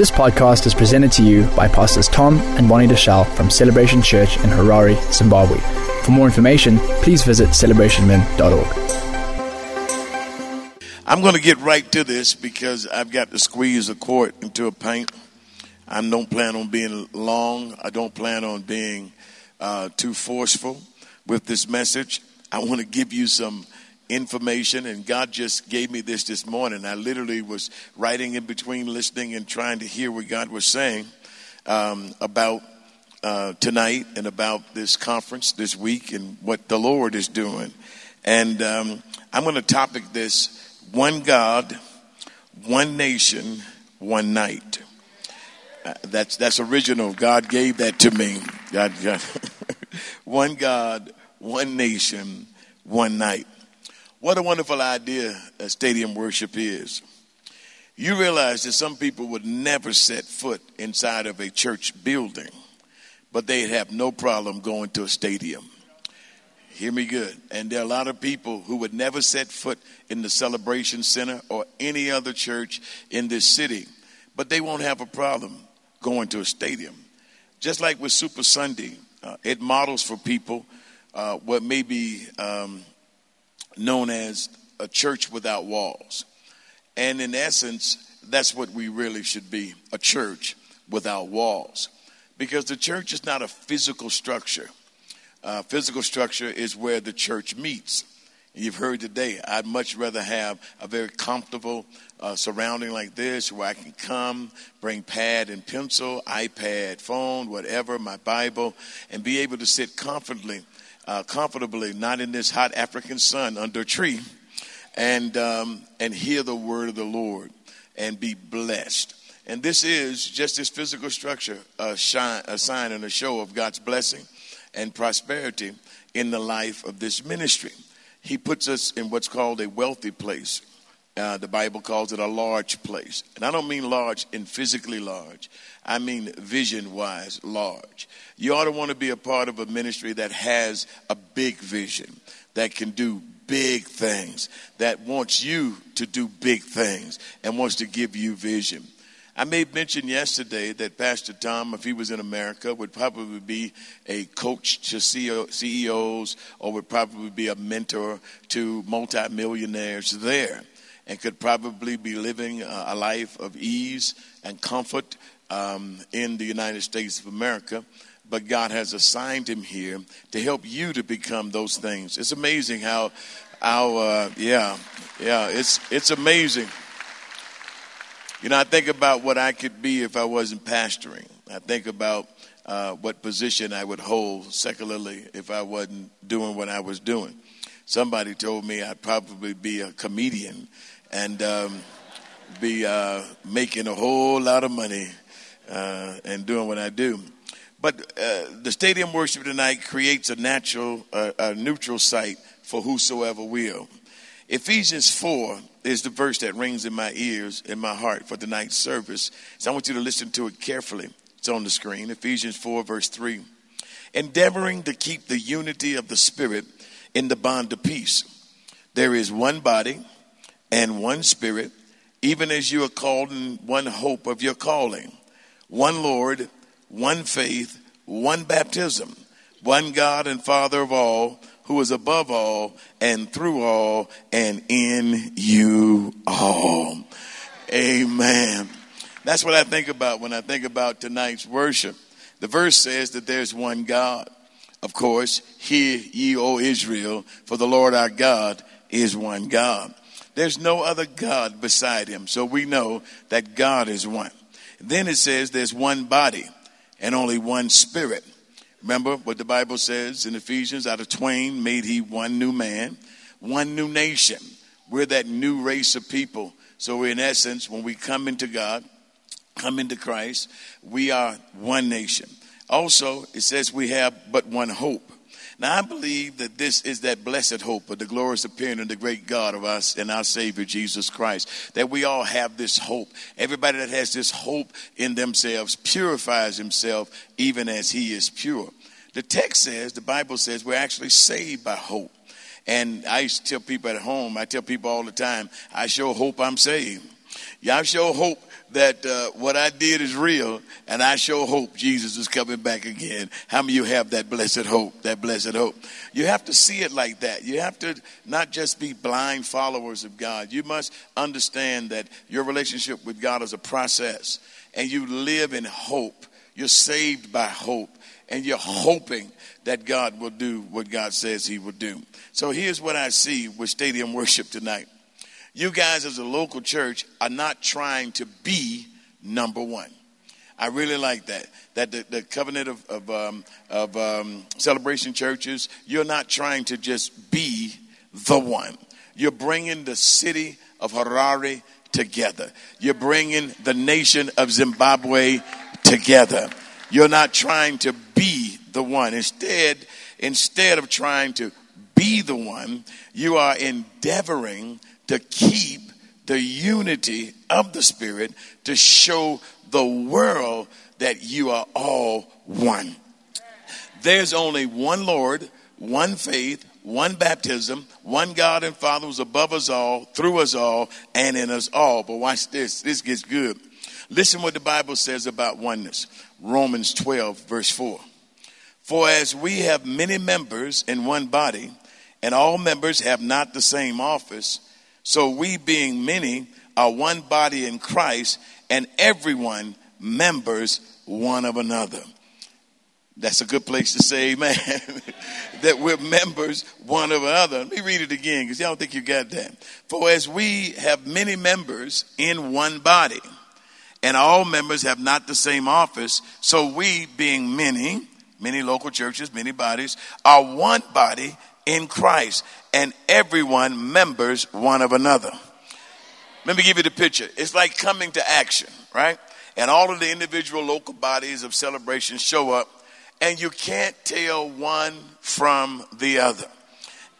This podcast is presented to you by Pastors Tom and Bonnie Deuschle from Celebration Church in Harare, Zimbabwe. For more information, please visit celebrationmen.org. I'm going to get right to this because I've got to squeeze a quart into a pint. I don't plan on being long. I don't plan on being uh, too forceful with this message. I want to give you some information, and God just gave me this this morning. I literally was writing in between listening and trying to hear what God was saying um, about uh, tonight and about this conference this week and what the Lord is doing. And um, I'm going to topic this one God, one nation, one night. Uh, that's that's original. God gave that to me. God, God. one God, one nation, one night. What a wonderful idea a stadium worship is. You realize that some people would never set foot inside of a church building, but they'd have no problem going to a stadium. Hear me good. And there are a lot of people who would never set foot in the celebration center or any other church in this city, but they won't have a problem going to a stadium. Just like with Super Sunday, uh, it models for people uh, what may be um, known as a church without walls. And in essence, that's what we really should be a church without walls. Because the church is not a physical structure. Uh, physical structure is where the church meets. You've heard today, I'd much rather have a very comfortable uh, surrounding like this where I can come, bring pad and pencil, iPad, phone, whatever, my Bible, and be able to sit comfortably uh, comfortably, not in this hot African sun under a tree, and, um, and hear the word of the Lord and be blessed. And this is just this physical structure, a, shine, a sign and a show of God's blessing and prosperity in the life of this ministry. He puts us in what's called a wealthy place. Uh, the Bible calls it a large place. And I don't mean large in physically large, I mean vision wise large. You ought to want to be a part of a ministry that has a big vision, that can do big things, that wants you to do big things and wants to give you vision. I made mention yesterday that Pastor Tom, if he was in America, would probably be a coach to CEOs or would probably be a mentor to multimillionaires there and could probably be living a life of ease and comfort um, in the United States of America. But God has assigned him here to help you to become those things. It's amazing how, how, uh, yeah, yeah, it's it's amazing. You know, I think about what I could be if I wasn't pastoring. I think about uh, what position I would hold secularly if I wasn't doing what I was doing. Somebody told me I'd probably be a comedian and um, be uh, making a whole lot of money uh, and doing what I do. But uh, the stadium worship tonight creates a natural, a neutral site for whosoever will. Ephesians 4 is the verse that rings in my ears, in my heart for tonight's service. So I want you to listen to it carefully. It's on the screen. Ephesians 4, verse 3. Endeavoring to keep the unity of the Spirit in the bond of peace. There is one body and one Spirit, even as you are called in one hope of your calling, one Lord, one faith, one baptism, one God and Father of all, who is above all and through all and in you all. Amen. That's what I think about when I think about tonight's worship. The verse says that there's one God. Of course, hear ye, O Israel, for the Lord our God is one God. There's no other God beside him. So we know that God is one. Then it says there's one body and only one spirit. Remember what the Bible says in Ephesians out of twain made he one new man, one new nation. We're that new race of people. So, in essence, when we come into God, come into Christ, we are one nation. Also, it says we have but one hope. Now, I believe that this is that blessed hope of the glorious appearing of the great God of us and our Savior Jesus Christ. That we all have this hope. Everybody that has this hope in themselves purifies himself even as he is pure. The text says, the Bible says, we're actually saved by hope. And I used to tell people at home, I tell people all the time, I show hope I'm saved. I show hope that uh, what I did is real, and I sure hope Jesus is coming back again. How many of you have that blessed hope? That blessed hope. You have to see it like that. You have to not just be blind followers of God. You must understand that your relationship with God is a process, and you live in hope. You're saved by hope, and you're hoping that God will do what God says He will do. So here's what I see with stadium worship tonight you guys as a local church are not trying to be number one. I really like that. That the, the covenant of, of, um, of um, celebration churches, you're not trying to just be the one. You're bringing the city of Harare together. You're bringing the nation of Zimbabwe together. You're not trying to be the one. Instead, instead of trying to be the one, you are endeavoring to keep the unity of the Spirit to show the world that you are all one. There's only one Lord, one faith, one baptism, one God and Father who's above us all, through us all, and in us all. But watch this, this gets good. Listen what the Bible says about oneness. Romans 12, verse 4. For as we have many members in one body, and all members have not the same office, so we, being many, are one body in Christ, and everyone members one of another. That's a good place to say amen. that we're members one of another. Let me read it again because y'all think you got that. For as we have many members in one body, and all members have not the same office, so we, being many, many local churches, many bodies, are one body in Christ, and everyone members one of another. Let me give you the picture. It's like coming to action, right? And all of the individual local bodies of celebration show up, and you can't tell one from the other.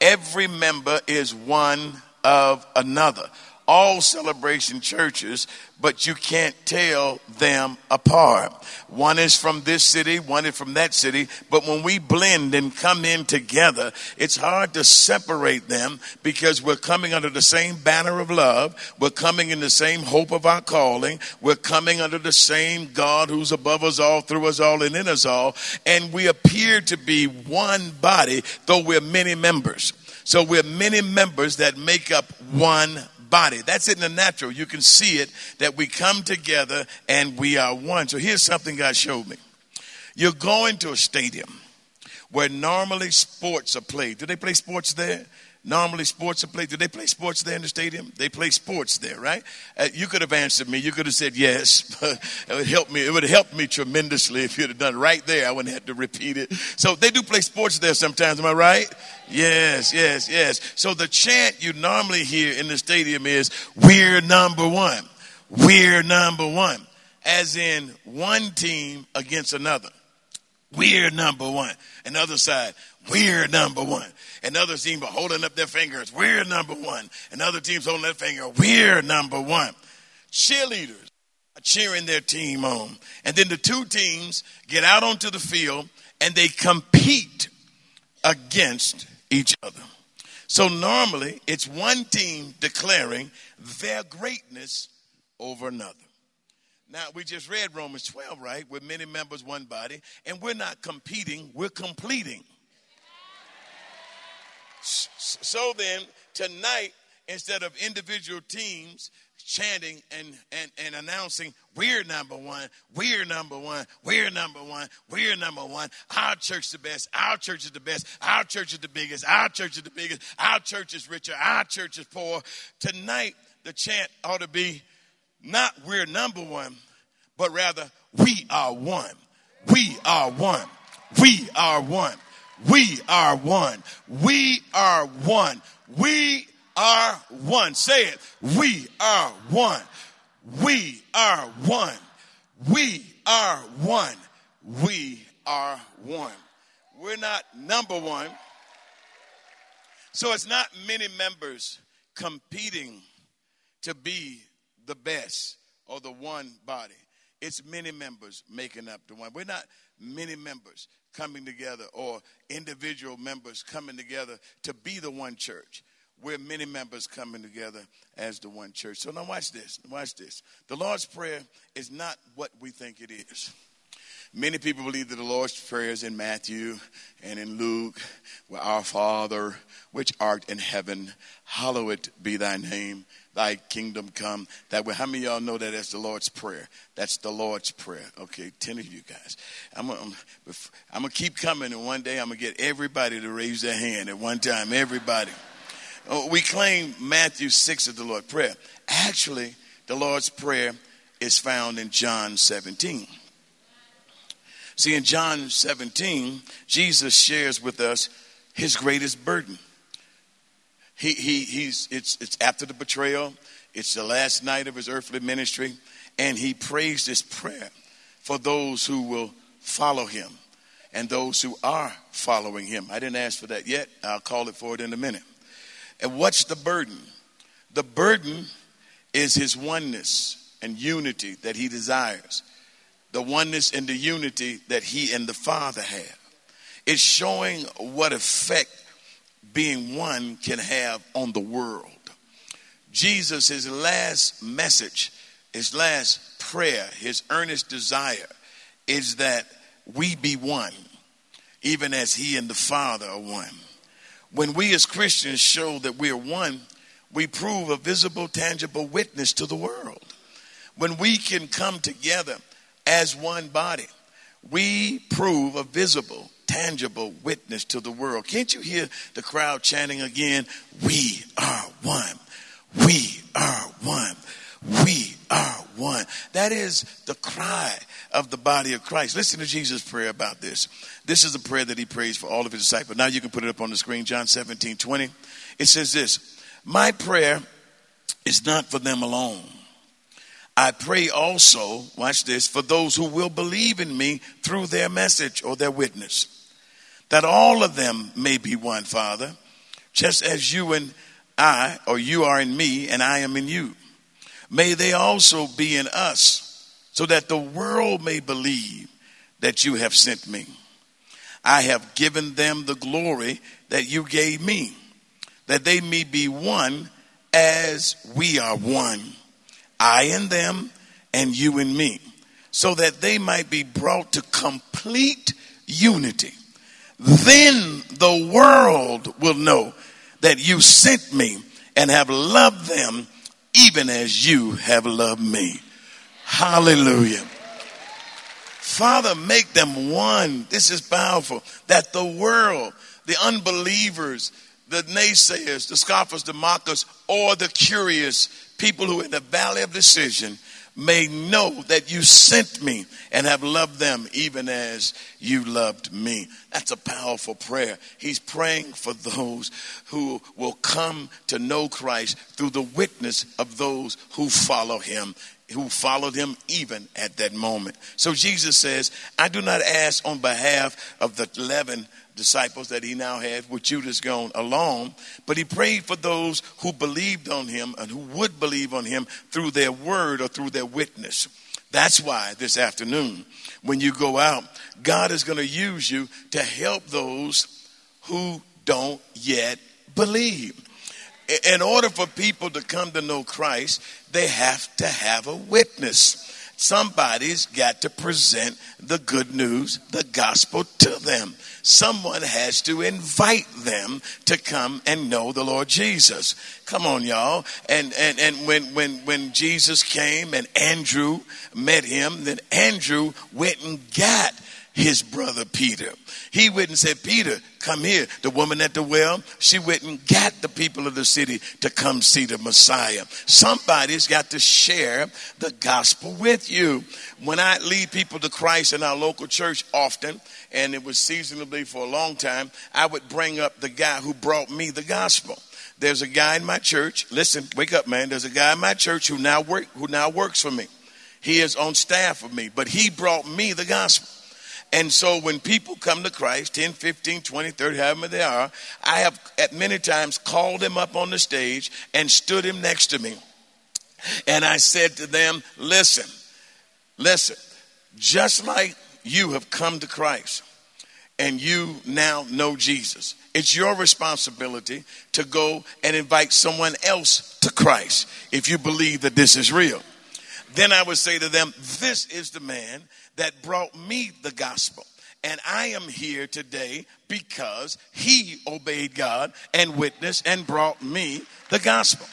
Every member is one of another all celebration churches, but you can't tell them apart. One is from this city, one is from that city, but when we blend and come in together, it's hard to separate them because we're coming under the same banner of love. We're coming in the same hope of our calling. We're coming under the same God who's above us all, through us all, and in us all. And we appear to be one body, though we're many members. So we're many members that make up one body. That's it in the natural. You can see it that we come together and we are one. So here's something God showed me. You're going to a stadium where normally sports are played. Do they play sports there? Normally, sports are played. Do they play sports there in the stadium? They play sports there, right? Uh, you could have answered me. You could have said yes. it would help me. It would have helped me tremendously if you'd have done right there. I wouldn't have to repeat it. So they do play sports there sometimes. Am I right? Yes, yes, yes. So the chant you normally hear in the stadium is "We're number one. We're number one," as in one team against another. We're number one. Another side, we're number one. And other teams are holding up their fingers. We're number one. And other teams holding their finger. We're number one. Cheerleaders are cheering their team on. And then the two teams get out onto the field and they compete against each other. So normally it's one team declaring their greatness over another. Now, we just read Romans 12, right? With many members, one body. And we're not competing, we're completing. So then, tonight, instead of individual teams chanting and, and, and announcing, we're number one, we're number one, we're number one, we're number one, our church is the best, our church is the best, our church is the biggest, our church is the biggest, our church is richer, our church is poor. Tonight, the chant ought to be not we're number one, but rather we are one. We are one. We are one. We are one. We are one. We are one. Say it. We are one. We are one. We are one. We are one. We're not number one. So it's not many members competing to be the best or the one body. It's many members making up the one. We're not many members coming together or individual members coming together to be the one church. we're many members coming together as the one church. So now watch this. Watch this. The Lord's Prayer is not what we think it is. Many people believe that the Lord's Prayer is in Matthew and in Luke, where our Father, which art in heaven, hallowed be thy name, thy kingdom come. That way, how many of y'all know that that's the Lord's Prayer? That's the Lord's Prayer. Okay, 10 of you guys. I'm gonna, I'm gonna keep coming, and one day I'm gonna get everybody to raise their hand at one time. Everybody. Oh, we claim Matthew 6 of the Lord's Prayer. Actually, the Lord's Prayer is found in John 17. See, in John 17, Jesus shares with us his greatest burden. He, he, he's, it's, it's after the betrayal, it's the last night of his earthly ministry, and he prays this prayer for those who will follow him and those who are following him. I didn't ask for that yet. I'll call it for it in a minute. And what's the burden? The burden is his oneness and unity that he desires the oneness and the unity that he and the Father have. It's showing what effect being one can have on the world. Jesus, his last message, his last prayer, his earnest desire is that we be one, even as he and the Father are one. When we as Christians show that we are one, we prove a visible, tangible witness to the world. When we can come together as one body, we prove a visible, tangible witness to the world. Can't you hear the crowd chanting again? We are one. We are one. We are one. That is the cry of the body of Christ. Listen to Jesus' prayer about this. This is a prayer that he prays for all of his disciples. Now you can put it up on the screen, John 17, 20. It says this My prayer is not for them alone I pray also, watch this, for those who will believe in me through their message or their witness, that all of them may be one, Father, just as you and I, or you are in me and I am in you. May they also be in us, so that the world may believe that you have sent me. I have given them the glory that you gave me, that they may be one as we are one I and them, and you and me, so that they might be brought to complete unity. Then the world will know that you sent me and have loved them even as you have loved me. Hallelujah. Father, make them one. This is powerful. That the world, the unbelievers, the naysayers, the scoffers, the mockers, or the curious people who in the valley of decision may know that you sent me and have loved them even as you loved me. That's a powerful prayer. He's praying for those who will come to know Christ through the witness of those who follow him who followed him even at that moment. So Jesus says, I do not ask on behalf of the 11 disciples that he now had with Judas gone alone, but he prayed for those who believed on him and who would believe on him through their word or through their witness. That's why this afternoon, when you go out, God is going to use you to help those who don't yet believe. In order for people to come to know Christ, they have to have a witness. Somebody's got to present the good news, the gospel to them. Someone has to invite them to come and know the Lord Jesus. Come on, y'all. And and and when when when Jesus came and Andrew met him, then Andrew went and got his brother Peter. He went and said, Peter, come here. The woman at the well, she went and got the people of the city to come see the Messiah. Somebody's got to share the gospel with you. When I lead people to Christ in our local church often, and it was seasonably for a long time, I would bring up the guy who brought me the gospel. There's a guy in my church. Listen, wake up, man. There's a guy in my church who now work who now works for me. He is on staff with me, but he brought me the gospel. And so when people come to Christ, 10, 15, 20, 30, however they are, I have at many times called them up on the stage and stood him next to me. And I said to them, listen, listen, just like you have come to Christ and you now know Jesus. It's your responsibility to go and invite someone else to Christ if you believe that this is real. Then I would say to them, This is the man that brought me the gospel. And I am here today because he obeyed God and witnessed and brought me the gospel.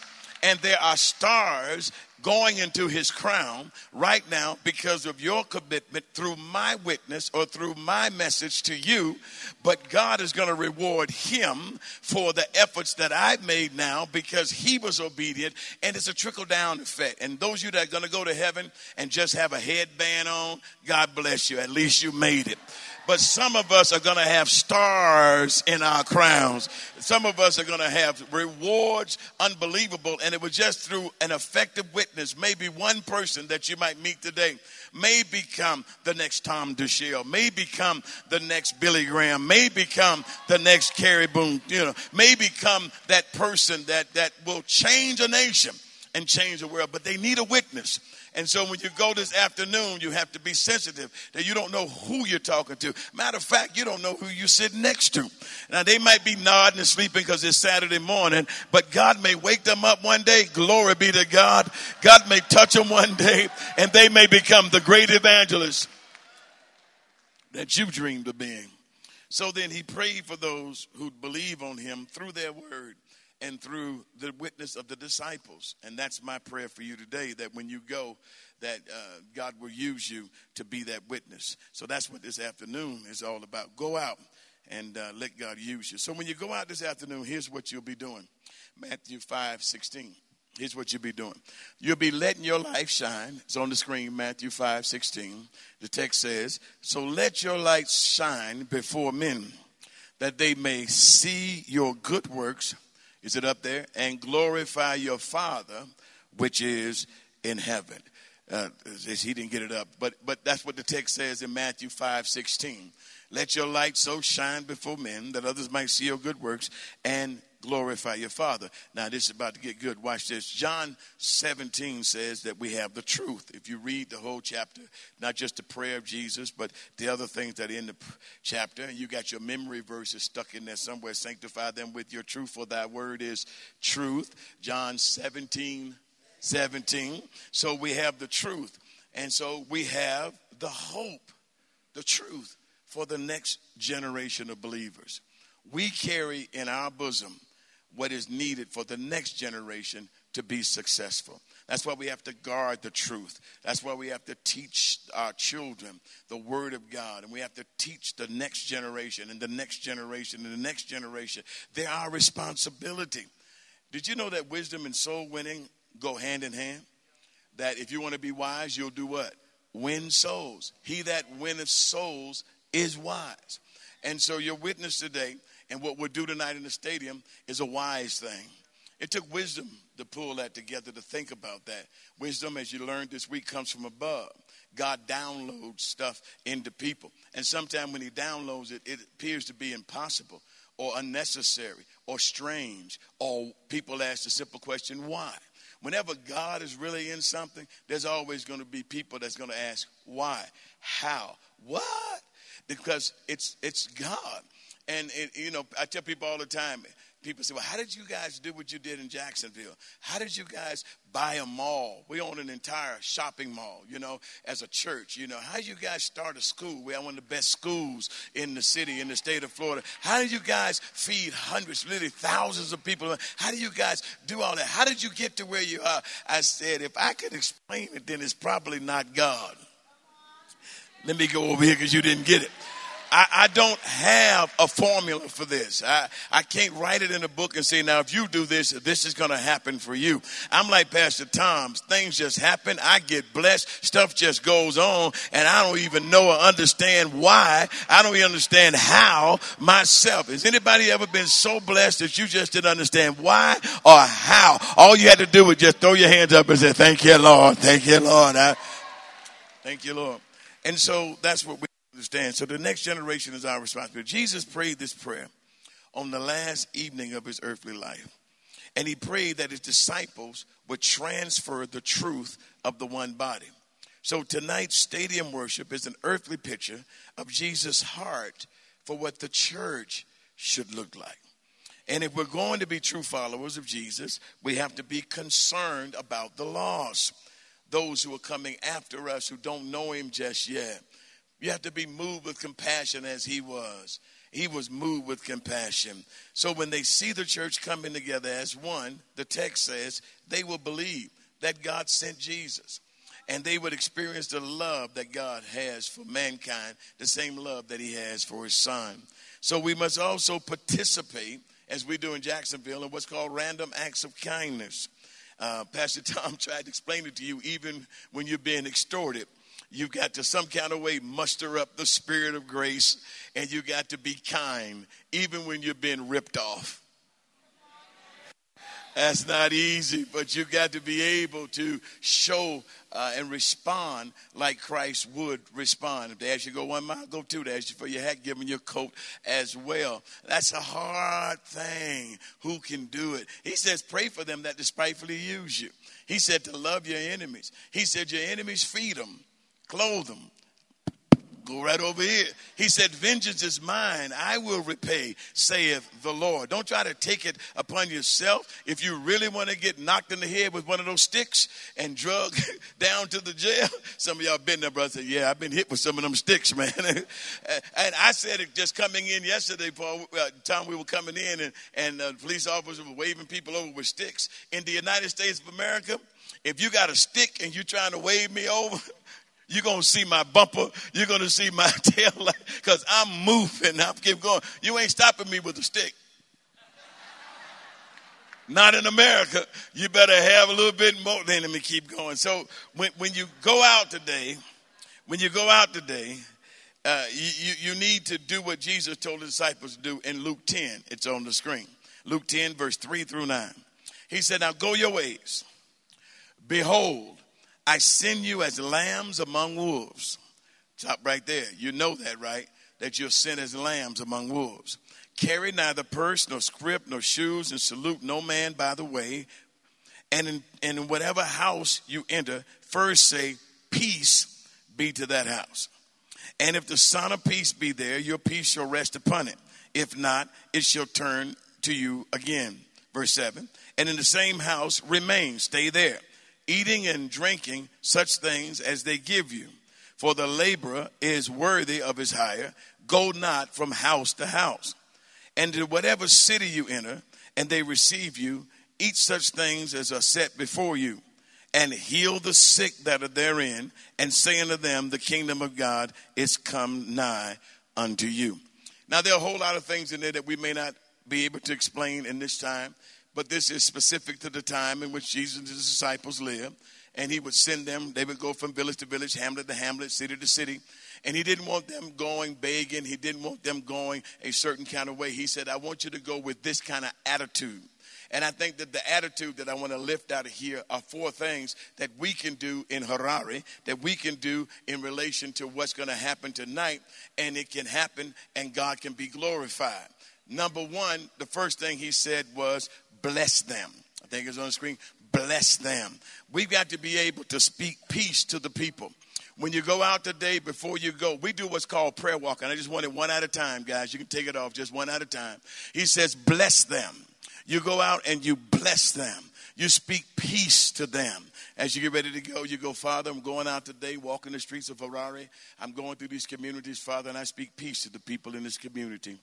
And there are stars going into his crown right now because of your commitment through my witness or through my message to you. But God is going to reward him for the efforts that I've made now because he was obedient. And it's a trickle down effect. And those of you that are going to go to heaven and just have a headband on, God bless you. At least you made it. But some of us are going to have stars in our crowns. Some of us are going to have rewards unbelievable. And it was just through an effective witness, maybe one person that you might meet today may become the next Tom Deuschle, may become the next Billy Graham, may become the next Carrie Boone, you know, may become that person that, that will change a nation and change the world. But they need a witness. And so when you go this afternoon, you have to be sensitive that you don't know who you're talking to. Matter of fact, you don't know who you sit next to. Now they might be nodding and sleeping because it's Saturday morning, but God may wake them up one day. Glory be to God. God may touch them one day and they may become the great evangelists that you dreamed of being. So then he prayed for those who believe on him through their word and through the witness of the disciples. And that's my prayer for you today that when you go, that uh, God will use you to be that witness. So that's what this afternoon is all about. Go out and uh, let God use you. So when you go out this afternoon, here's what you'll be doing Matthew 5 16. Here's what you'll be doing. You'll be letting your life shine. It's on the screen, Matthew 5 16. The text says, So let your light shine before men, that they may see your good works is it up there? And glorify your Father which is in heaven. Uh, he didn't get it up, but but that's what the text says in Matthew five sixteen. Let your light so shine before men that others might see your good works and glorify your Father. Now, this is about to get good. Watch this. John 17 says that we have the truth. If you read the whole chapter, not just the prayer of Jesus, but the other things that are in the chapter, you got your memory verses stuck in there somewhere. Sanctify them with your truth, for thy word is truth. John 17 17. So we have the truth. And so we have the hope, the truth for the next generation of believers. We carry in our bosom what is needed for the next generation to be successful. That's why we have to guard the truth. That's why we have to teach our children the Word of God. And we have to teach the next generation and the next generation and the next generation. They're our responsibility. Did you know that wisdom and soul winning go hand in hand? That if you want to be wise, you'll do what? Win souls. He that winneth souls is wise. And so your witness today and what we'll do tonight in the stadium is a wise thing. It took wisdom to pull that together, to think about that. Wisdom, as you learned this week, comes from above. God downloads stuff into people. And sometimes when He downloads it, it appears to be impossible or unnecessary or strange, or people ask the simple question, why? Whenever God is really in something, there's always going to be people that's going to ask, why? How? What? Because it's, it's God. And, you know, I tell people all the time, people say, well, how did you guys do what you did in Jacksonville? How did you guys buy a mall? We own an entire shopping mall, you know, as a church. You know, how did you guys start a school? We have one of the best schools in the city, in the state of Florida. How did you guys feed hundreds, literally thousands of people? How do you guys do all that? How did you get to where you are? I said, if I could explain it, then it's probably not God. Let me go over here because you didn't get it. I, I, don't have a formula for this. I, I can't write it in a book and say, now, if you do this, this is going to happen for you. I'm like Pastor Tom's. Things just happen. I get blessed. Stuff just goes on, and I don't even know or understand why. I don't even understand how myself. Has anybody ever been so blessed that you just didn't understand why or how? All you had to do was just throw your hands up and say, Thank you, Lord. Thank you, Lord. I, thank you, Lord. And so that's what we understand. So the next generation is our responsibility. Jesus prayed this prayer on the last evening of his earthly life. And he prayed that his disciples would transfer the truth of the one body. So tonight's stadium worship is an earthly picture of Jesus' heart for what the church should look like. And if we're going to be true followers of Jesus, we have to be concerned about the lost, those who are coming after us who don't know him just yet. You have to be moved with compassion as he was. He was moved with compassion. So when they see the church coming together as one, the text says they will believe that God sent Jesus. And they would experience the love that God has for mankind, the same love that he has for his son. So we must also participate, as we do in Jacksonville, in what's called random acts of kindness. Uh, Pastor Tom tried to explain it to you, even when you're being extorted. You got to some kind of way muster up the spirit of grace, and you got to be kind, even when you're being ripped off. That's not easy, but you've got to be able to show uh, and respond like Christ would respond. If they ask you to go one mile, go two. They ask you for your hat, give them your coat as well. That's a hard thing. Who can do it? He says, pray for them that despitefully use you. He said to love your enemies. He said, your enemies feed them clothe them. Go right over here. He said, Vengeance is mine. I will repay, saith the Lord. Don't try to take it upon yourself. If you really want to get knocked in the head with one of those sticks and drug down to the jail, some of y'all been there, brother. Said, yeah, I've been hit with some of them sticks, man. and I said it just coming in yesterday, Paul, uh, time we were coming in, and, and uh, police officers were waving people over with sticks. In the United States of America, if you got a stick and you're trying to wave me over, you're going to see my bumper. You're going to see my tail light because I'm moving. I'm keep going. You ain't stopping me with a stick. Not in America. You better have a little bit more. Then let me keep going. So when, when you go out today, when you go out today, uh, you, you, you need to do what Jesus told the disciples to do in Luke 10. It's on the screen. Luke 10, verse 3 through 9. He said, Now go your ways. Behold, I send you as lambs among wolves. Stop right there. You know that, right? That you're sent as lambs among wolves. Carry neither purse, nor scrip, nor shoes, and salute no man by the way. And in, in whatever house you enter, first say, Peace be to that house. And if the Son of Peace be there, your peace shall rest upon it. If not, it shall turn to you again. Verse 7. And in the same house remain, stay there eating and drinking such things as they give you. For the laborer is worthy of his hire. Go not from house to house. And to whatever city you enter, and they receive you, eat such things as are set before you, and heal the sick that are therein, and say unto them, The kingdom of God is come nigh unto you. Now, there are a whole lot of things in there that we may not be able to explain in this time but this is specific to the time in which Jesus and his disciples lived. And he would send them, they would go from village to village, hamlet to hamlet, city to city. And he didn't want them going begging, he didn't want them going a certain kind of way. He said, I want you to go with this kind of attitude. And I think that the attitude that I want to lift out of here are four things that we can do in Harare, that we can do in relation to what's going to happen tonight, and it can happen and God can be glorified. Number one, the first thing he said was, bless them. I think it's on the screen. Bless them. We've got to be able to speak peace to the people. When you go out today, before you go, we do what's called prayer walking. I just want it one at a time, guys. You can take it off just one at a time. He says, bless them. You go out and you bless them. You speak peace to them. As you get ready to go, you go, Father, I'm going out today, walking the streets of Harare. I'm going through these communities, Father, and I speak peace to the people in this community.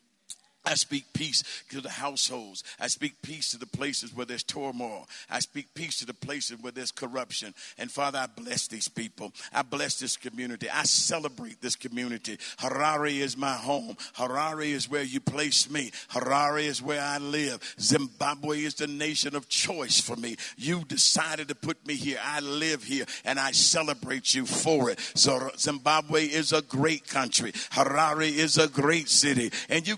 I speak peace to the households. I speak peace to the places where there's turmoil. I speak peace to the places where there's corruption. And Father, I bless these people. I bless this community. I celebrate this community. Harare is my home. Harare is where you place me. Harare is where I live. Zimbabwe is the nation of choice for me. You decided to put me here. I live here and I celebrate you for it. So Zimbabwe is a great country. Harare is a great city. And you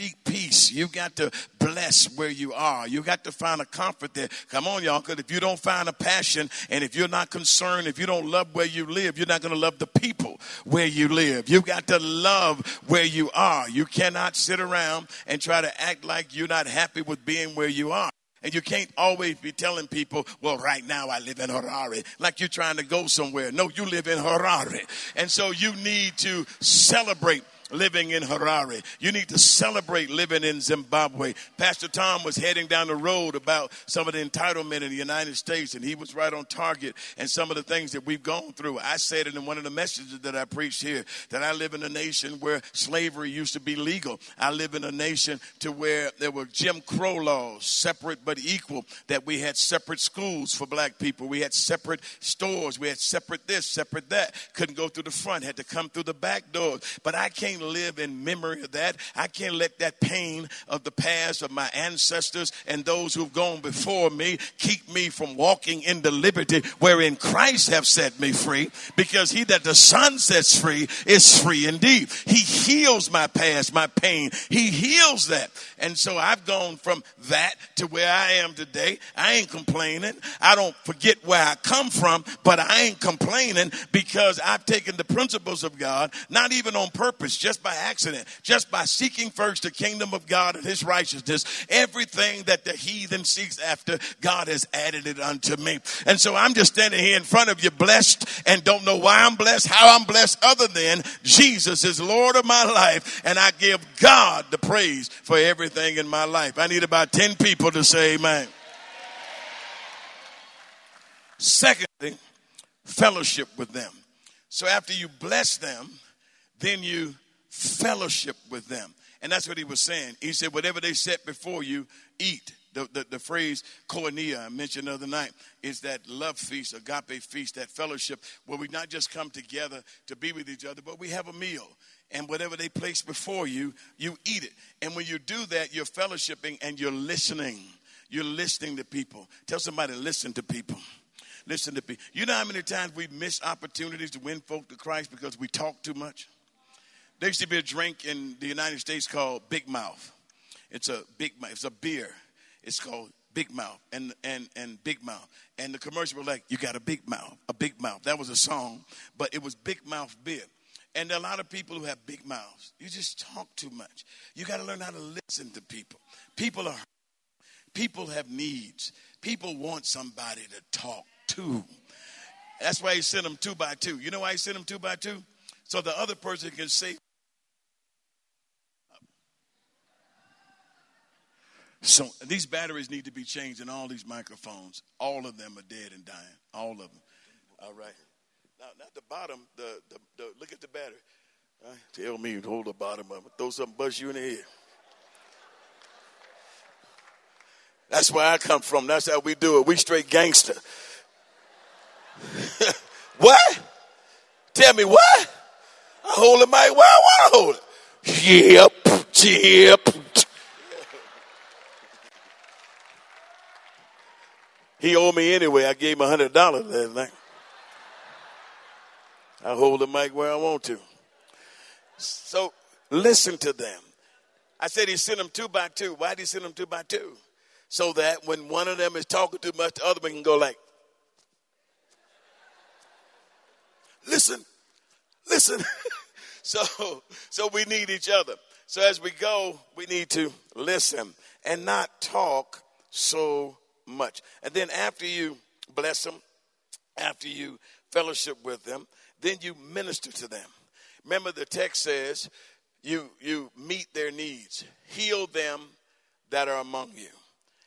speak peace. You've got to bless where you are. You've got to find a comfort there. Come on, y'all, because if you don't find a passion and if you're not concerned, if you don't love where you live, you're not going to love the people where you live. You've got to love where you are. You cannot sit around and try to act like you're not happy with being where you are. And you can't always be telling people, well, right now I live in Harare, like you're trying to go somewhere. No, you live in Harare. And so you need to celebrate living in Harare. You need to celebrate living in Zimbabwe. Pastor Tom was heading down the road about some of the entitlement in the United States, and he was right on target and some of the things that we've gone through. I said it in one of the messages that I preached here that I live in a nation where slavery used to be legal. I live in a nation to where there were Jim Crow laws, separate but equal, that we had separate schools for black people. We had separate stores. We had separate this, separate that. Couldn't go through the front, had to come through the back doors. But I can't live in memory of that. I can't let that pain of the past of my ancestors and those who've gone before me keep me from walking in the liberty wherein Christ have set me free. Because he that the Son sets free is free indeed. He heals my past, my pain. He heals that. And so I've gone from that to where I am today. I ain't complaining. I don't forget where I come from, but I ain't complaining because I've taken the principles of God, not even on purpose, just by accident, just by seeking first the kingdom of God and his righteousness. Everything that the heathen seeks after, God has added it unto me. And so I'm just standing here in front of you blessed and don't know why I'm blessed, how I'm blessed, other than Jesus is Lord of my life and I give God the praise for everything in my life. I need about 10 people to say amen. Secondly, fellowship with them. So after you bless them, then you fellowship with them. And that's what he was saying. He said, whatever they set before you, eat. The, the, the, phrase koinonia I mentioned the other night is that love feast, agape feast, that fellowship where we not just come together to be with each other, but we have a meal. And whatever they place before you, you eat it. And when you do that, you're fellowshipping and you're listening. You're listening to people. Tell somebody, listen to people. Listen to people. You know how many times we miss opportunities to win folk to Christ because we talk too much? There used to be a drink in the United States called Big Mouth. It's a big it's a beer. It's called Big Mouth and and and Big Mouth. And the commercial was like, "You got a big mouth, a big mouth." That was a song, but it was Big Mouth beer. And there are a lot of people who have big mouths. You just talk too much. You got to learn how to listen to people. People are people have needs. People want somebody to talk to. That's why he sent them two by two. You know why he sent them two by two? So the other person can say. So these batteries need to be changed in all these microphones. All of them are dead and dying. All of them. All right. Now, not the bottom. The, the, the look at the battery. Uh, tell me hold the bottom of it. Throw something bust you in the head. That's where I come from. That's how we do it. We straight gangster. what? Tell me what? I hold the mic want to hold it. Yep, yep. He owed me anyway. I gave him a hundred dollars last night. I hold the mic where I want to. So listen to them. I said he sent them two by two. Why did he send them two by two? So that when one of them is talking too much, the other one can go like, listen, listen. so, so we need each other. So as we go, we need to listen and not talk so much. And then after you bless them, after you fellowship with them, then you minister to them. Remember, the text says you, you meet their needs, heal them that are among you,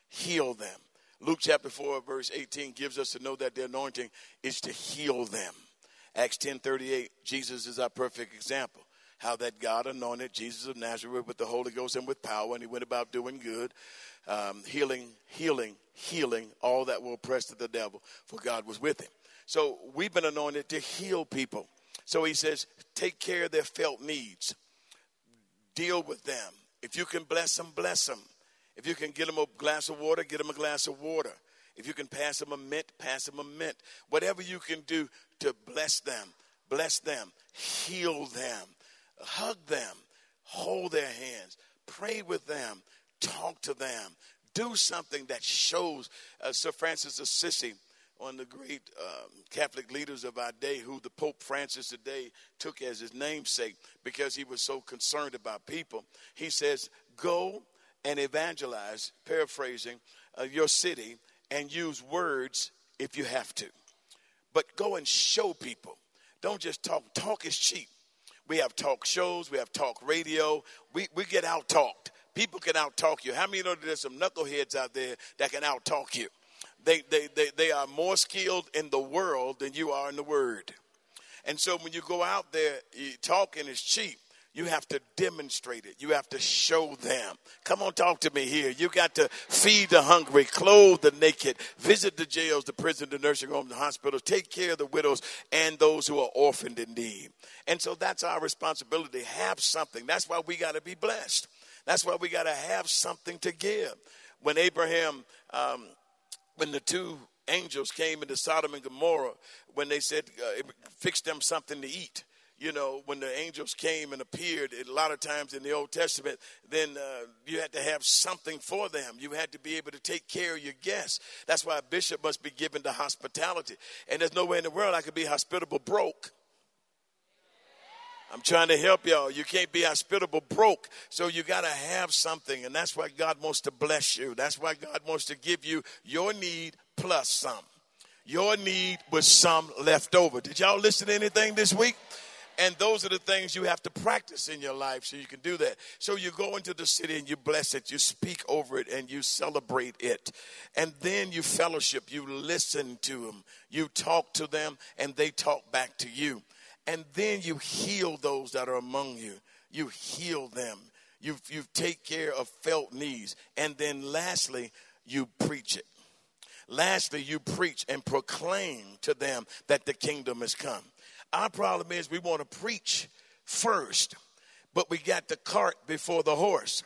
heal them. Luke chapter 4, verse 18 gives us to know that the anointing is to heal them. Acts 10 38, Jesus is our perfect example. How that God anointed Jesus of Nazareth with the Holy Ghost and with power, and he went about doing good, um, healing, healing, healing all that were oppressed of the devil, for God was with him. So we've been anointed to heal people. So he says, take care of their felt needs, deal with them. If you can bless them, bless them. If you can get them a glass of water, get them a glass of water. If you can pass them a mint, pass them a mint. Whatever you can do to bless them, bless them, heal them, hug them, hold their hands, pray with them, talk to them, do something that shows. Uh, Sir Francis Assisi one of the great um, Catholic leaders of our day, who the Pope Francis today took as his namesake because he was so concerned about people. He says, Go and evangelize, paraphrasing, uh, your city and use words if you have to. But go and show people. Don't just talk. Talk is cheap. We have talk shows, we have talk radio. We, we get out talked. People can out talk you. How many know there's some knuckleheads out there that can out talk you? They, they, they, they are more skilled in the world than you are in the word. And so when you go out there, talking is cheap. You have to demonstrate it. You have to show them. Come on, talk to me here. You got to feed the hungry, clothe the naked, visit the jails, the prison, the nursing homes, the hospitals, take care of the widows and those who are orphaned in need. And so that's our responsibility. Have something. That's why we got to be blessed. That's why we got to have something to give. When Abraham, um, when the two angels came into Sodom and Gomorrah, when they said, uh, fix them something to eat you know, when the angels came and appeared, a lot of times in the Old Testament, then uh, you had to have something for them. You had to be able to take care of your guests. That's why a bishop must be given to hospitality. And there's no way in the world I could be hospitable broke. I'm trying to help y'all. You can't be hospitable broke. So you got to have something. And that's why God wants to bless you. That's why God wants to give you your need plus some. Your need with some left over. Did y'all listen to anything this week? And those are the things you have to practice in your life so you can do that. So you go into the city and you bless it, you speak over it, and you celebrate it. And then you fellowship, you listen to them, you talk to them, and they talk back to you. And then you heal those that are among you. You heal them. You, you take care of felt needs. And then lastly, you preach it. Lastly, you preach and proclaim to them that the kingdom has come. Our problem is we want to preach first, but we got the cart before the horse.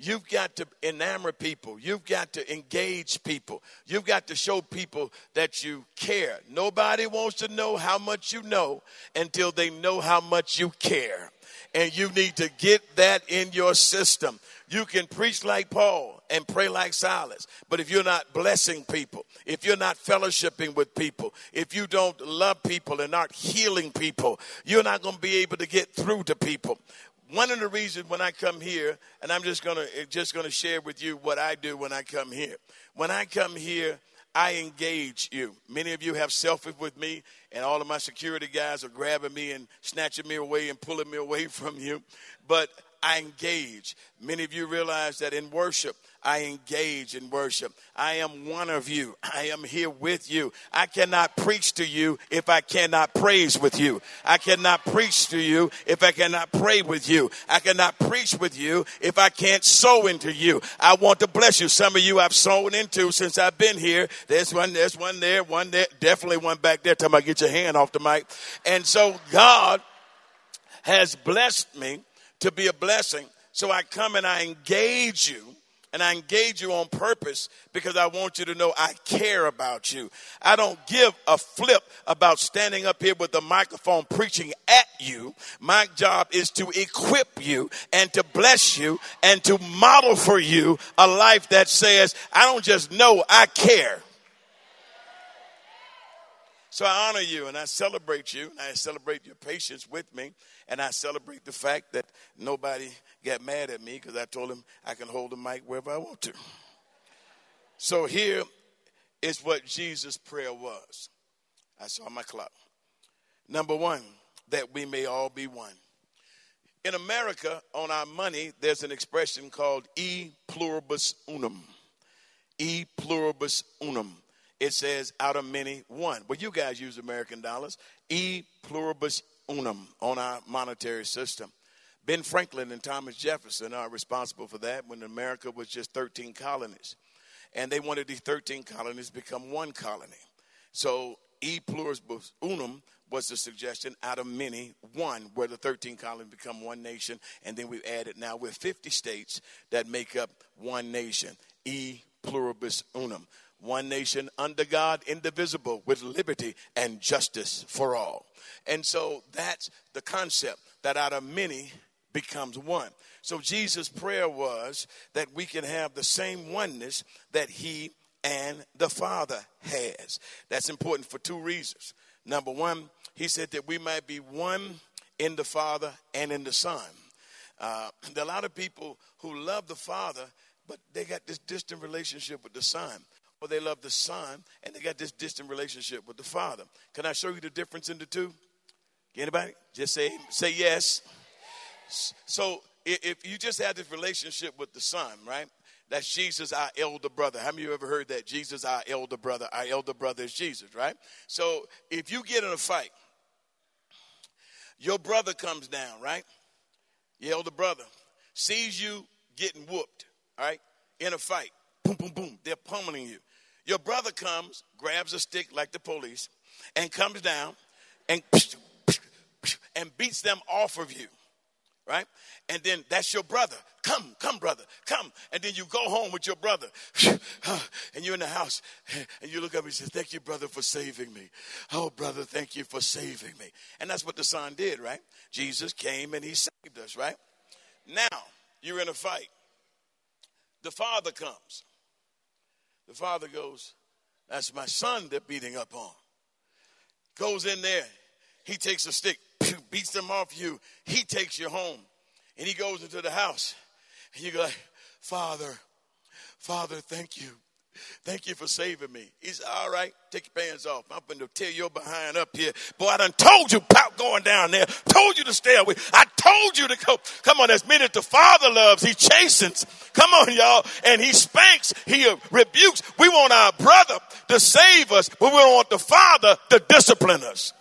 You've got to enamor people. You've got to engage people. You've got to show people that you care. Nobody wants to know how much you know until they know how much you care. And you need to get that in your system. You can preach like Paul and pray like Silas, but if you're not blessing people, if you're not fellowshipping with people, if you don't love people and aren't healing people, you're not going to be able to get through to people. One of the reasons when I come here, and I'm just gonna eh, just gonna share with you what I do when I come here. When I come here, I engage you. Many of you have selfies with me, and all of my security guys are grabbing me and snatching me away and pulling me away from you. But I engage. Many of you realize that in worship, I engage in worship. I am one of you. I am here with you. I cannot preach to you if I cannot praise with you. I cannot preach to you if I cannot pray with you. I cannot preach with you if I can't sow into you. I want to bless you. Some of you I've sown into since I've been here. There's one, there's one there, one there, definitely one back there. Tell me, get your hand off the mic. And so God has blessed me to be a blessing. So I come and I engage you and I engage you on purpose because I want you to know I care about you. I don't give a flip about standing up here with the microphone preaching at you. My job is to equip you and to bless you and to model for you a life that says, I don't just know, I care. So I honor you and I celebrate you and I celebrate your patience with me and I celebrate the fact that nobody got mad at me because I told him I can hold the mic wherever I want to. So here is what Jesus' prayer was. I saw my clock. Number one, that we may all be one. In America, on our money, there's an expression called e pluribus unum. E pluribus unum. It says out of many, one. Well, you guys use American dollars. E pluribus unum on our monetary system. Ben Franklin and Thomas Jefferson are responsible for that when America was just 13 colonies. And they wanted these 13 colonies to become one colony. So e pluribus unum was the suggestion out of many, one, where the 13 colonies become one nation. And then we've added now with 50 states that make up one nation. E pluribus unum one nation under God, indivisible, with liberty and justice for all. And so that's the concept that out of many becomes one. So Jesus' prayer was that we can have the same oneness that he and the Father has. That's important for two reasons. Number one, he said that we might be one in the Father and in the Son. Uh, there are a lot of people who love the Father, but they got this distant relationship with the Son or they love the son and they got this distant relationship with the father. Can I show you the difference in the two? Anybody? Just say say yes. So if you just have this relationship with the Son, right? That's Jesus, our elder brother. How many of you ever heard that? Jesus, our elder brother. Our elder brother is Jesus, right? So if you get in a fight, your brother comes down, right? Your elder brother sees you getting whooped, all right, in a fight. Boom, boom, boom. They're pummeling you. Your brother comes, grabs a stick like the police, and comes down and and beats them off of you right? And then that's your brother. Come, come, brother, come. And then you go home with your brother. And you're in the house and you look up and say, Thank you, brother, for saving me. Oh, brother, thank you for saving me. And that's what the son did, right? Jesus came and he saved us, right? Now, you're in a fight. The father comes. The father goes, That's my son they're beating up on. Goes in there. He takes a stick, beats them off you. He takes you home. And he goes into the house. And you go like, Father, Father, thank you. Thank you for saving me. He's all right. Take your pants off. I'm going to tear your behind up here. Boy, I done told you about going down there. Told you to stay away. I told you to go. Come on, as many as the Father loves, He chastens. Come on, y'all. And He spanks. He rebukes. We want our brother to save us, but we don't want the Father to discipline us.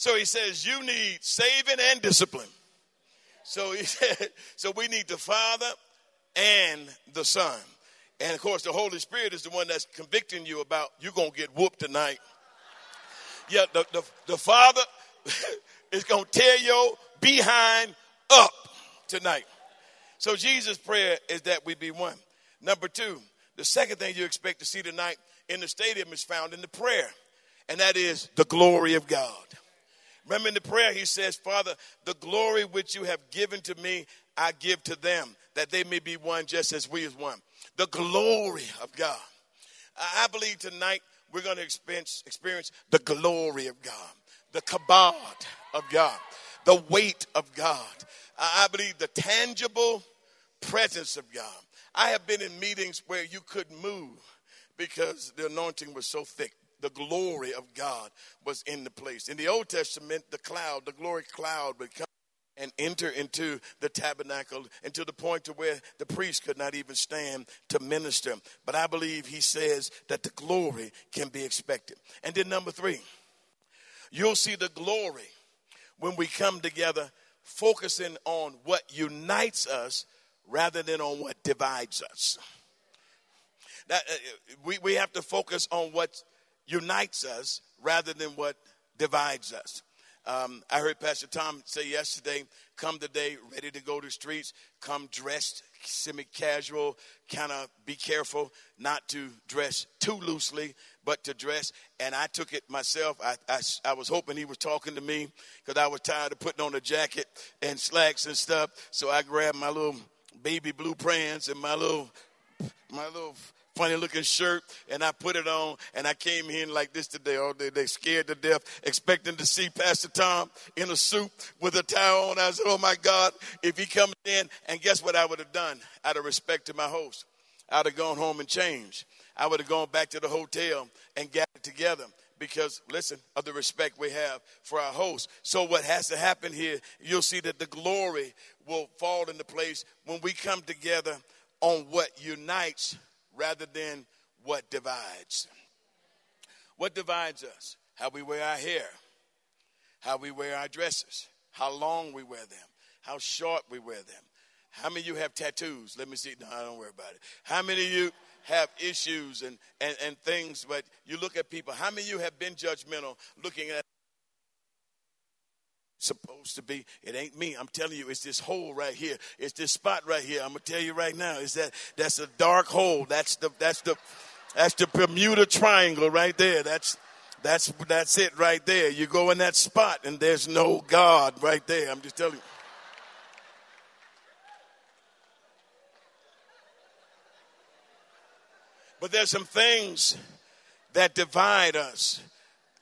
So he says, You need saving and discipline. So he said, So we need the Father and the Son. And of course, the Holy Spirit is the one that's convicting you about you're going to get whooped tonight. Yeah, the, the, the Father is going to tear your behind up tonight. So Jesus' prayer is that we be one. Number two, the second thing you expect to see tonight in the stadium is found in the prayer, and that is the glory of God. Remember in the prayer, he says, Father, the glory which you have given to me, I give to them, that they may be one just as we is one. The glory of God. I believe tonight we're going to experience, experience the glory of God, the kabod of God, the weight of God. I believe the tangible presence of God. I have been in meetings where you couldn't move because the anointing was so thick the glory of God was in the place. In the Old Testament, the cloud, the glory cloud would come and enter into the tabernacle into the point to where the priest could not even stand to minister. But I believe he says that the glory can be expected. And then number three, you'll see the glory when we come together focusing on what unites us rather than on what divides us. That, uh, we, we have to focus on what unites us rather than what divides us. Um, I heard Pastor Tom say yesterday, come today ready to go to the streets, come dressed semi casual, kind of be careful not to dress too loosely, but to dress. And I took it myself. I, I, I was hoping he was talking to me because I was tired of putting on a jacket and slacks and stuff. So I grabbed my little baby blue pants and my little, my little funny looking shirt and I put it on and I came in like this today oh, all day. They scared to death, expecting to see Pastor Tom in a suit with a tie on. I said, Oh my God, if he comes in, and guess what I would have done out of respect to my host? I'd have gone home and changed. I would have gone back to the hotel and gathered together because listen of the respect we have for our host so what has to happen here you'll see that the glory will fall into place when we come together on what unites rather than what divides. What divides us? How we wear our hair, how we wear our dresses, how long we wear them, how short we wear them. How many of you have tattoos? Let me see. No, I don't worry about it. How many of you have issues and, and, and things, but you look at people? How many of you have been judgmental looking at supposed to be. It ain't me. I'm telling you, it's this hole right here. It's this spot right here. I'm gonna tell you right now. Is that that's a dark hole. That's the that's the that's the Bermuda Triangle right there. That's that's that's it right there. You go in that spot and there's no God right there. I'm just telling you. But there's some things that divide us.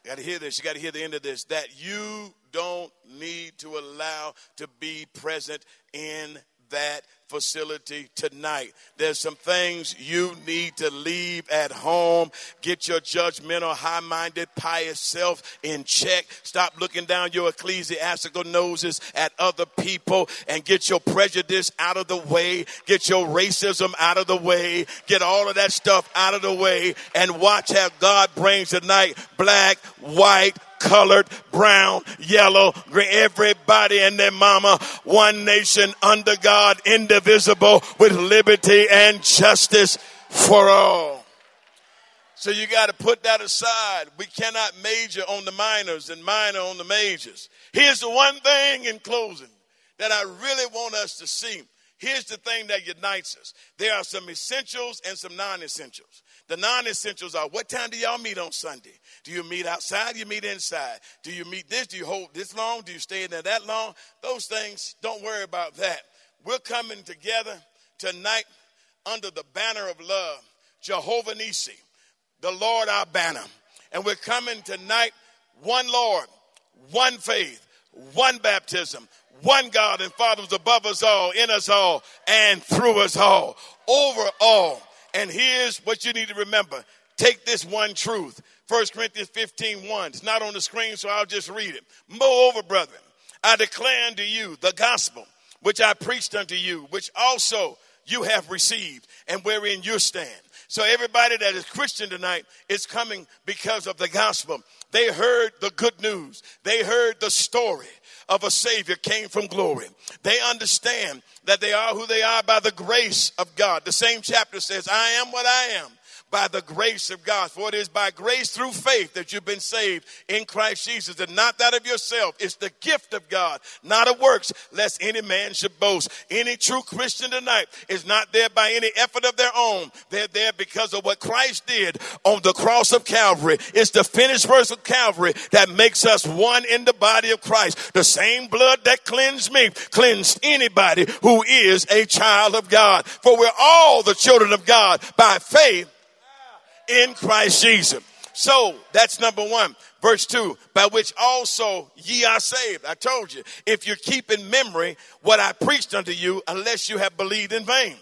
Got to hear this. You got to hear the end of this. That you don't need to allow to be present in that facility tonight. There's some things you need to leave at home. Get your judgmental, high minded, pious self in check. Stop looking down your ecclesiastical noses at other people and get your prejudice out of the way. Get your racism out of the way. Get all of that stuff out of the way and watch how God brings tonight black, white, colored, brown, yellow, everybody and their mama, one nation under God, indivisible with liberty and justice for all. So you got to put that aside. We cannot major on the minors and minor on the majors. Here's the one thing in closing that I really want us to see. Here's the thing that unites us. There are some essentials and some non-essentials. The non-essentials are what time do y'all meet on Sunday? Do you meet outside? Do you meet inside? Do you meet this? Do you hold this long? Do you stay in there that long? Those things, don't worry about that. We're coming together tonight under the banner of love, Jehovah Nissi, the Lord our banner. And we're coming tonight, one Lord, one faith, one baptism, one God and Father is above us all, in us all, and through us all, over all. And here's what you need to remember. Take this one truth. 1 Corinthians 15 1. It's not on the screen, so I'll just read it. Moreover, brethren, I declare unto you the gospel which I preached unto you, which also you have received, and wherein you stand. So everybody that is Christian tonight is coming because of the gospel. They heard the good news. They heard the story of a Savior came from glory. They understand that they are who they are by the grace of God. The same chapter says, I am what I am by the grace of God. For it is by grace through faith that you've been saved in Christ Jesus, and not that of yourself. It's the gift of God, not of works, lest any man should boast. Any true Christian tonight is not there by any effort of their own. They're there because of what Christ did on the cross of Calvary. It's the finished work of Calvary that makes us one in the body of Christ. The same blood that cleansed me cleansed anybody who is a child of God. For we're all the children of God by faith in Christ Jesus. So that's number one. Verse two, by which also ye are saved. I told you, if you keep in memory what I preached unto you, unless you have believed in vain.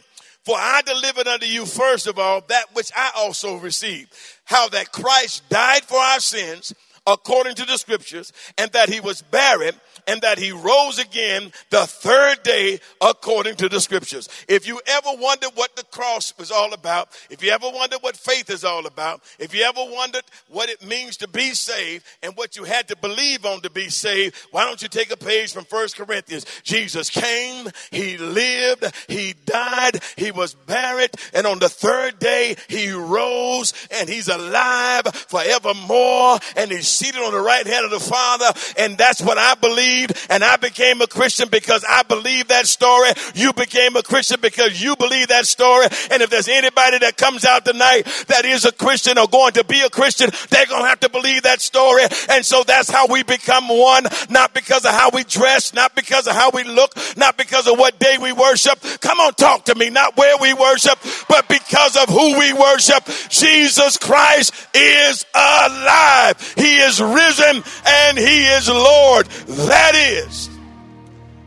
For I delivered unto you first of all that which I also received, how that Christ died for our sins according to the scriptures, and that he was buried, and that he rose again the third day according to the scriptures. If you ever wondered what the cross was all about, if you ever wondered what faith is all about, if you ever wondered what it means to be saved and what you had to believe on to be saved, why don't you take a page from First Corinthians? Jesus came, he lived, he died, he was buried, and on the third day he rose and he's alive forevermore and he's seated on the right hand of the Father. And that's what I believed. And I became a Christian because I believe that story. You became a Christian because you believe that story. And if there's anybody that comes out tonight that is a Christian or going to be a Christian, they're going to have to believe that story. And so that's how we become one, not because of how we dress, not because of how we look, not because of what day we worship. Come on, talk to me. Not where we worship, but because of who we worship. Jesus Christ is alive. He is is risen and he is Lord. That is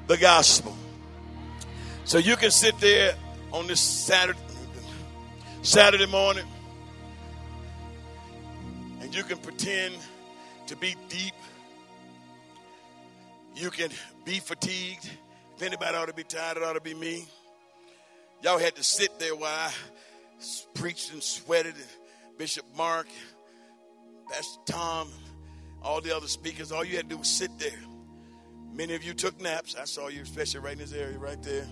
the gospel. So you can sit there on this Saturday Saturday morning and you can pretend to be deep. You can be fatigued. If anybody ought to be tired, it ought to be me. Y'all had to sit there while I preached and sweated. Bishop Mark, Pastor Tom, all the other speakers, all you had to do was sit there. Many of you took naps. I saw you, especially right in this area right there.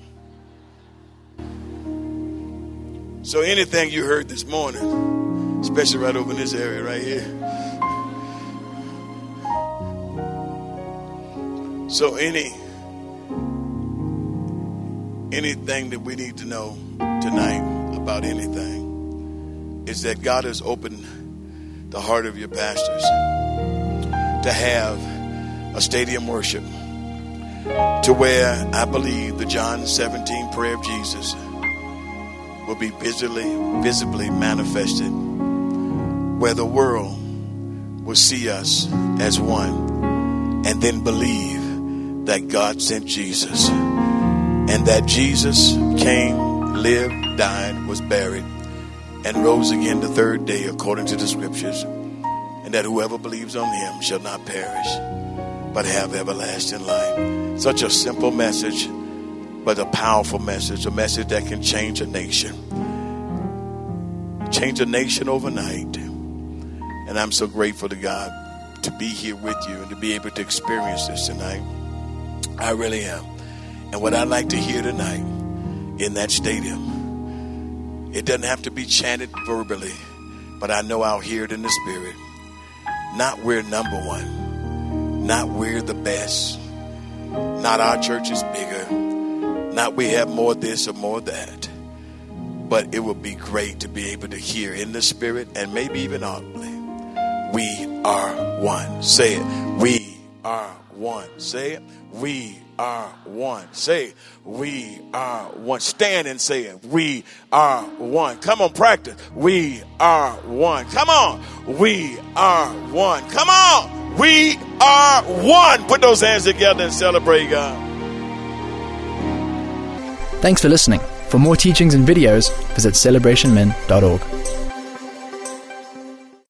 So anything you heard this morning, especially right over in this area right here. So any anything that we need to know tonight about anything is that God has opened the heart of your pastors to have a stadium worship to where I believe the John 17 prayer of Jesus will be visibly, visibly manifested, where the world will see us as one and then believe that God sent Jesus and that Jesus came, lived, died, was buried, and rose again the third day according to the scriptures, and that whoever believes on him shall not perish, but have everlasting life. Such a simple message, but a powerful message, a message that can change a nation. Change a nation overnight. And I'm so grateful to God to be here with you and to be able to experience this tonight. I really am. And what I'd like to hear tonight in that stadium, it doesn't have to be chanted verbally, but I know I'll hear it in the spirit. Not we're number one, not we're the best, not our church is bigger, not we have more this or more that. But it would be great to be able to hear in the spirit and maybe even audibly. We are one. Say it. We are one. Say it. We are one. Say, we are one. Stand and say it. We are one. Come on, practice. We are one. Come on. We are one. Come on. We are one. Put those hands together and celebrate God. Thanks for listening. For more teachings and videos, visit celebrationmen.org.